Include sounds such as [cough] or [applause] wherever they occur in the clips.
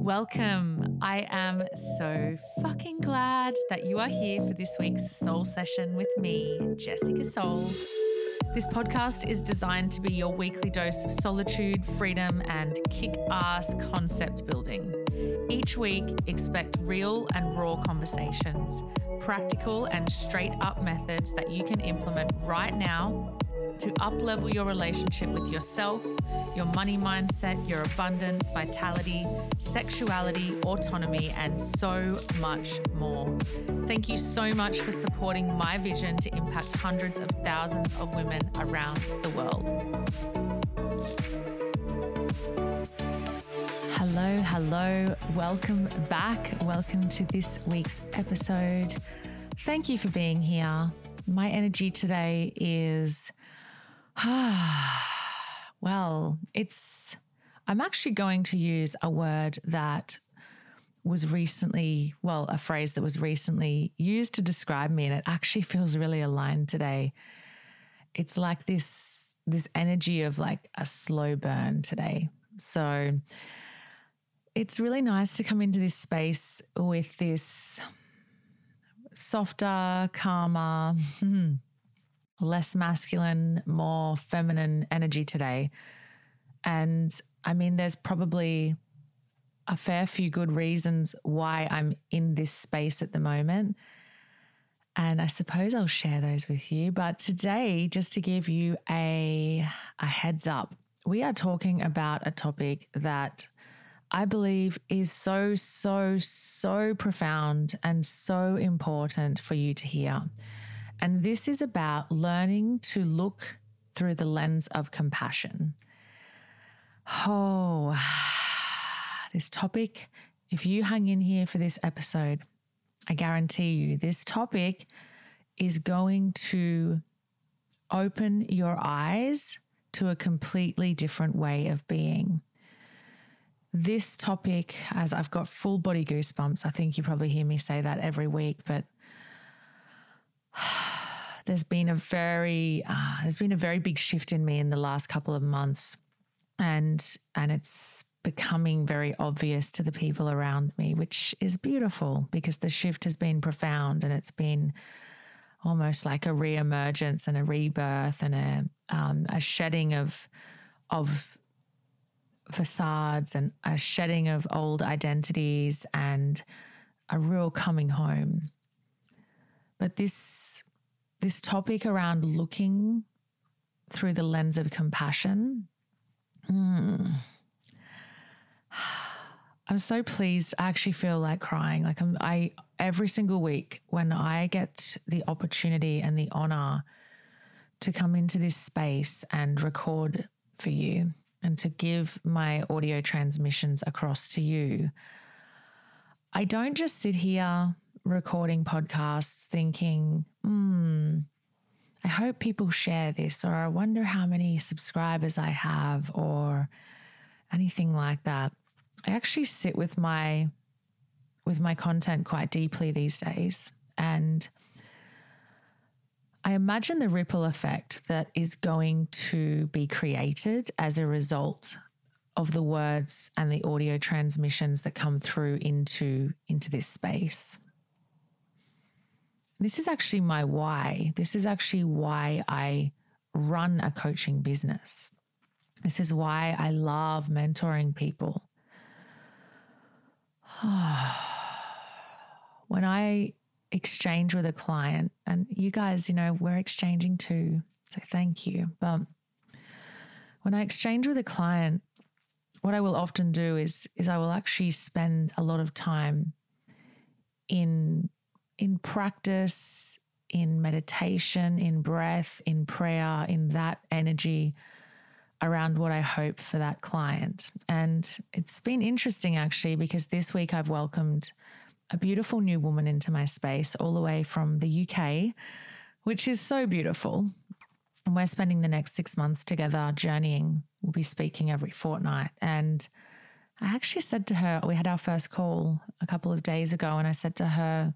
Welcome. I am so fucking glad that you are here for this week's Sol session with me, Jessica Sol. This podcast is designed to be your weekly dose of solitude, freedom, and kick ass concept building. Each week, expect real and raw conversations, practical and straight up methods that you can implement right now to uplevel your relationship with yourself, your money mindset, your abundance, vitality, sexuality, autonomy, and so much more. Thank you so much for supporting my vision to impact hundreds of thousands of women around the world. Hello, hello. Welcome back. Welcome to this week's episode. Thank you for being here. My energy today is [sighs] well, it's, I'm actually going to use a word that was recently, well, a phrase that was recently used to describe me, and it actually [laughs] feels really aligned today. It's like this, this energy of like a slow burn today. So it's really nice to come into this space with this softer, calmer, [laughs] hmm, less masculine, more feminine energy today. And I mean, there's probably a fair few good reasons why I'm in this space at the moment. And I suppose I'll share those with you. But today, just to give you a, a heads up, we are talking about a topic that I believe is so, so, so profound and so important for you to hear. And this is about learning to look through the lens of compassion. Oh, [sighs] this topic, if you hang in here for this episode, I guarantee you this topic is going to open your eyes to a completely different way of being. This topic, as I've got full body goosebumps, I think you probably hear me say that every week, but [sighs] there's been a very uh, there's been a very big shift in me in the last couple of months, and and it's becoming very obvious to the people around me, which is beautiful because the shift has been profound and it's been almost like a reemergence and a rebirth and a um, a shedding of of facades and a shedding of old identities and a real coming home. But this this topic around looking through the lens of compassion. Mm, [sighs] I'm so pleased. I actually feel like crying. Like I'm I every single week when I get the opportunity and the honor to come into this space and record for you and to give my audio transmissions across to you. I don't just sit here recording podcasts thinking, hmm, I hope people share this, or I wonder how many subscribers I have, or anything like that. I actually sit with my with my content quite deeply these days and I imagine the ripple effect that is going to be created as a result of the words and the audio transmissions that come through into into this space this is actually my why. This is actually why I run a coaching business. This is why I love mentoring people. [sighs] when I exchange with a client, and you guys, you know, we're exchanging too, so thank you. But when I exchange with a client, what I will often do is is I will actually spend a lot of time in in practice, in meditation, in breath, in prayer, in that energy around what I hope for that client. And it's been interesting actually because this week I've welcomed a beautiful new woman into my space all the way from the UK, which is so beautiful. And we're spending the next six months together journeying. We'll be speaking every fortnight. And I actually said to her, we had our first call a couple of days ago, and I said to her,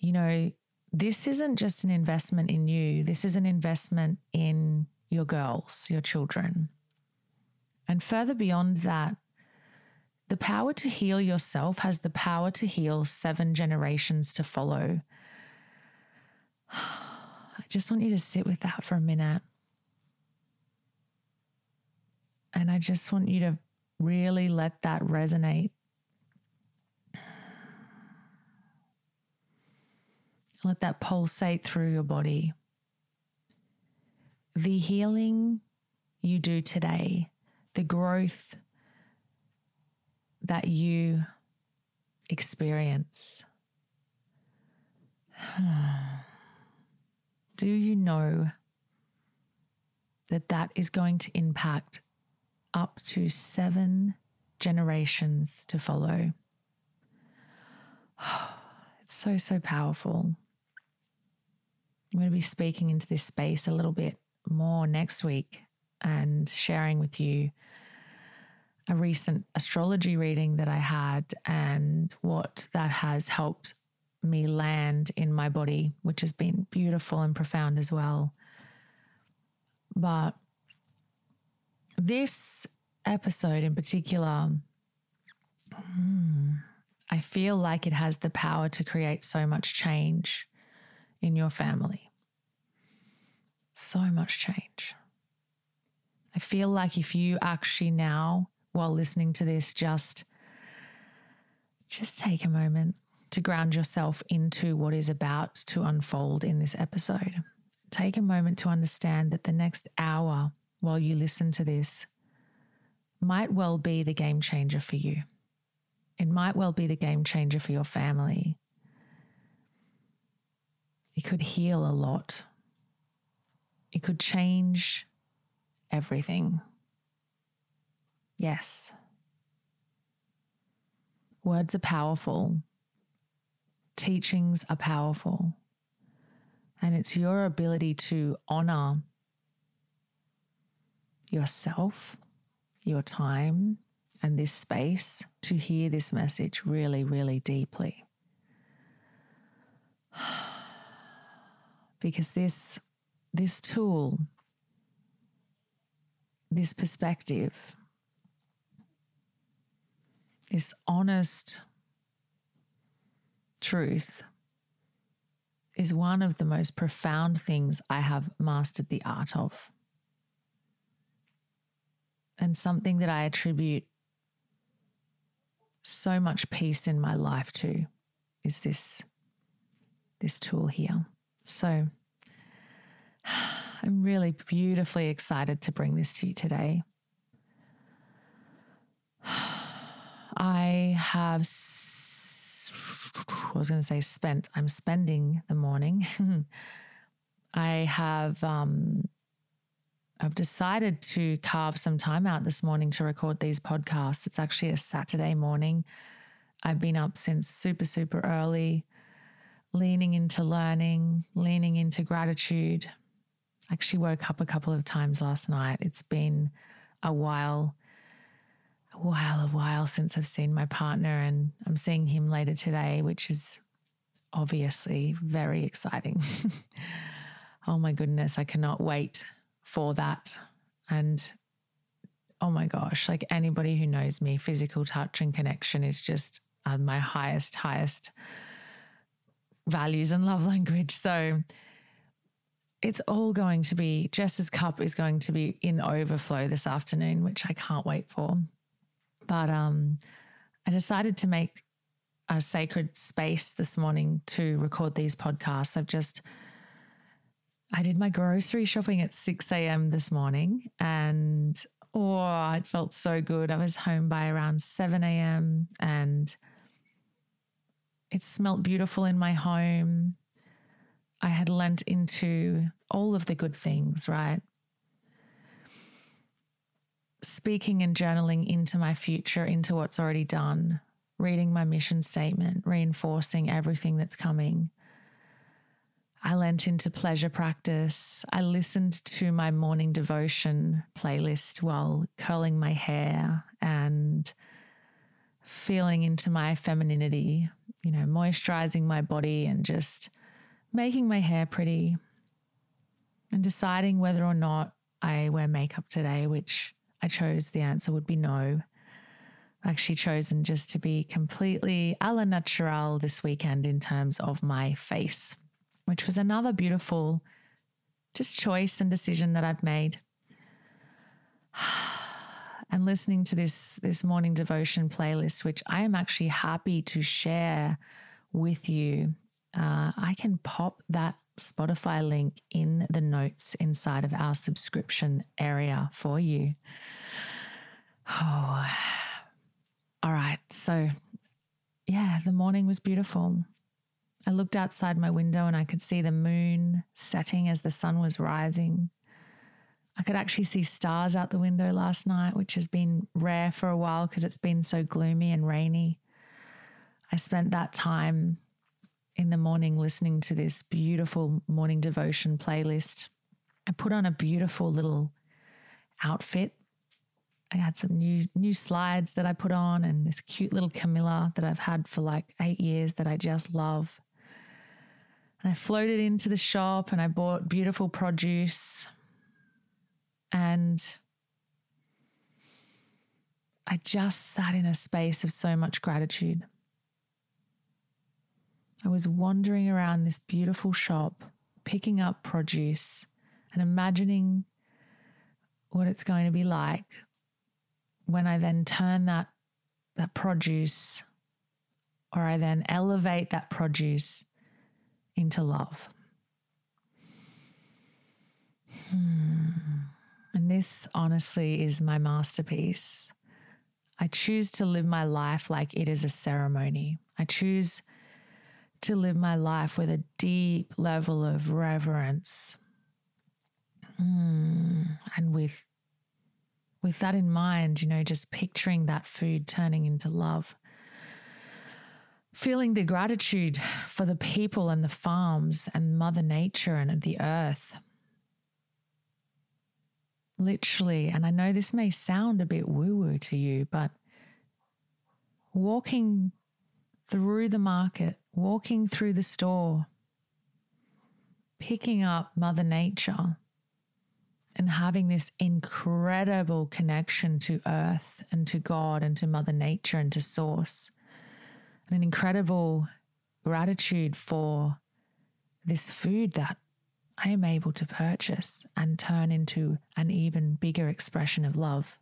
you know, this isn't just an investment in you, this is an investment in your girls, your children. And further beyond that, the power to heal yourself has the power to heal seven generations to follow. [sighs] I just want you to sit with that for a minute. And I just want you to really let that resonate. Let that pulsate through your body. The healing you do today, the growth that you experience. [sighs] Do you know that that is going to impact up to seven generations to follow? [sighs] It's so, so powerful. I'm going to be speaking into this space a little bit more next week and sharing with you a recent astrology reading that I had and what that has helped me land in my body, which has been beautiful and profound as well. But this episode in particular, hmm, I feel like it has the power to create so much change in your family. So much change. I feel like if you actually now while listening to this, just just take a moment to ground yourself into what is about to unfold in this episode. Take a moment to understand that the next hour while you listen to this might well be the game changer for you. It might well be the game changer for your family. It could heal a lot. It could change everything. Yes. Words are powerful. Teachings are powerful. And it's your ability to honor yourself, your time, and this space to hear this message really, really deeply. [sighs] Because this, this tool, this perspective, this honest truth is one of the most profound things I have mastered the art of. And something that I attribute so much peace in my life to is this this tool here. So [sighs] I'm really beautifully excited to bring this to you today. [sighs] I have, I was going to say spent, I'm spending the morning. [laughs] I have, um, I've decided to carve some time out this morning to record these podcasts. It's actually a Saturday morning. I've been up since super, super early, leaning into learning, leaning into gratitude. I actually woke up a couple of times last night. It's been a while a while, a while since I've seen my partner, and I'm seeing him later today, which is obviously very exciting. [laughs] oh my goodness, I cannot wait for that. And oh my gosh, like anybody who knows me, physical touch and connection is just uh, my highest, highest values and love [laughs] language. So it's all going to be, Jess's cup is going to be in overflow this afternoon, which I can't wait for. But um, I decided to make a sacred space this morning to record these podcasts. I've just, I did my grocery shopping at 6 a.m. this morning and oh, it felt so good. I was home by around 7 a.m. and it smelt beautiful in my home. I had lent into all of the good things, right? speaking and journaling into my future, into what's already done, reading my mission statement, reinforcing everything that's coming. I lent into pleasure practice. I listened to my morning devotion playlist while curling my hair and feeling into my femininity, you know, moisturizing my body and just making my hair pretty and deciding whether or not I wear makeup today, which I chose the answer would be no. actually chosen just to be completely a la natural this weekend in terms of my face, which was another beautiful just choice and decision that I've made. [sighs] And listening to this this morning devotion playlist, which I am actually happy to share with you, uh, I can pop that Spotify link in the notes inside of our subscription area for you. Oh, [sighs] all right. So, yeah, the morning was beautiful. I looked outside my window and I could see the moon setting as the sun was rising. I could actually see stars out the window last night, which has been rare for a while because it's been so gloomy and rainy. I spent that time in the morning listening to this beautiful morning devotion playlist. I put on a beautiful little outfit I had some new new slides that I put on and this cute little Camilla that I've had for like 8 years that I just love. And I floated into the shop and I bought beautiful produce and I just sat in a space of so much gratitude. I was wandering around this beautiful shop, picking up produce and imagining what it's going to be like when I then turn that that produce or I then elevate that produce into love. Hmm. And this honestly is my masterpiece. I choose to live my life like it is a ceremony. I choose to live my life with a deep level of reverence mm, and with with that in mind, you know, just picturing that food turning into love, feeling the gratitude for the people and the farms and Mother Nature and the earth. Literally, and I know this may sound a bit woo woo to you, but walking through the market, walking through the store, picking up Mother Nature and having this incredible connection to earth and to God and to Mother Nature and to Source, and an incredible gratitude for this food that I am able to purchase and turn into an even bigger expression of love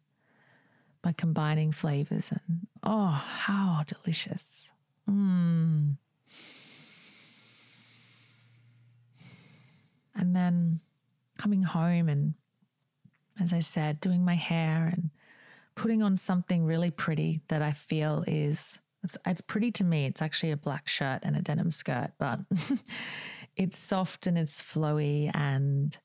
by combining flavors and oh, how delicious. Mm. And then coming home and, as I said, doing my hair and putting on something really pretty that I feel is it's, it's pretty to me. It's actually a black shirt and a denim skirt, but [laughs] it's soft and it's flowy and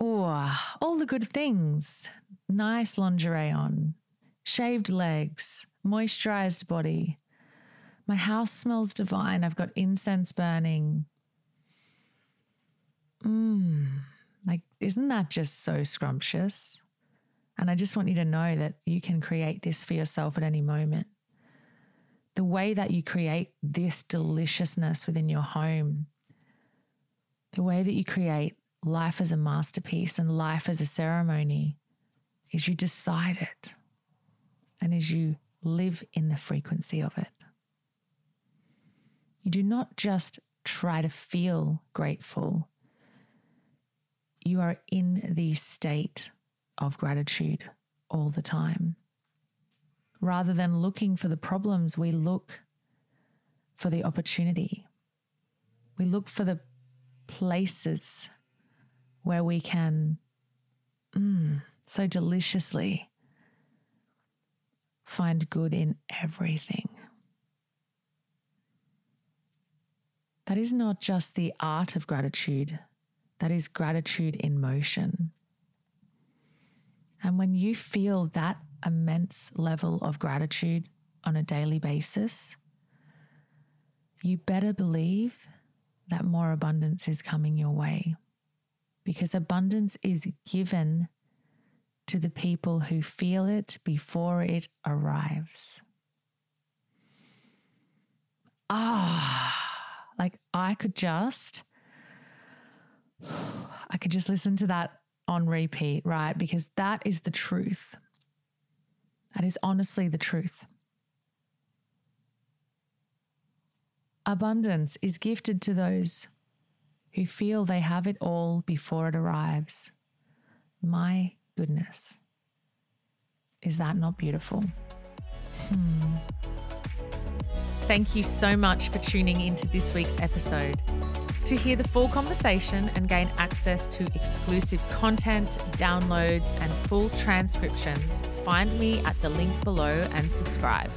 oh, all the good things. Nice lingerie on, shaved legs, moisturized body. My house smells divine. I've got incense burning. Mmm. Like, isn't that just so scrumptious? And I just want you to know that you can create this for yourself at any moment. The way that you create this deliciousness within your home, the way that you create life as a masterpiece and life as a ceremony is you decide it and as you live in the frequency of it. You do not just try to feel grateful you are in the state of gratitude all the time. Rather than looking for the problems, we look for the opportunity. We look for the places where we can mm, so deliciously find good in everything. That is not just the art of gratitude, that is gratitude in motion. And when you feel that immense level of gratitude on a daily basis, you better believe that more abundance is coming your way because abundance is given to the people who feel it before it arrives. Ah, like I could just [sighs] I could just listen to that on repeat, right? Because that is the truth. That is honestly the truth. Abundance is gifted to those who feel they have it all before it arrives. My goodness. Is that not beautiful? Hmm. Thank you so much for tuning into this week's episode. To hear the full conversation and gain access to exclusive content, downloads, and full transcriptions, find me at the link below and subscribe.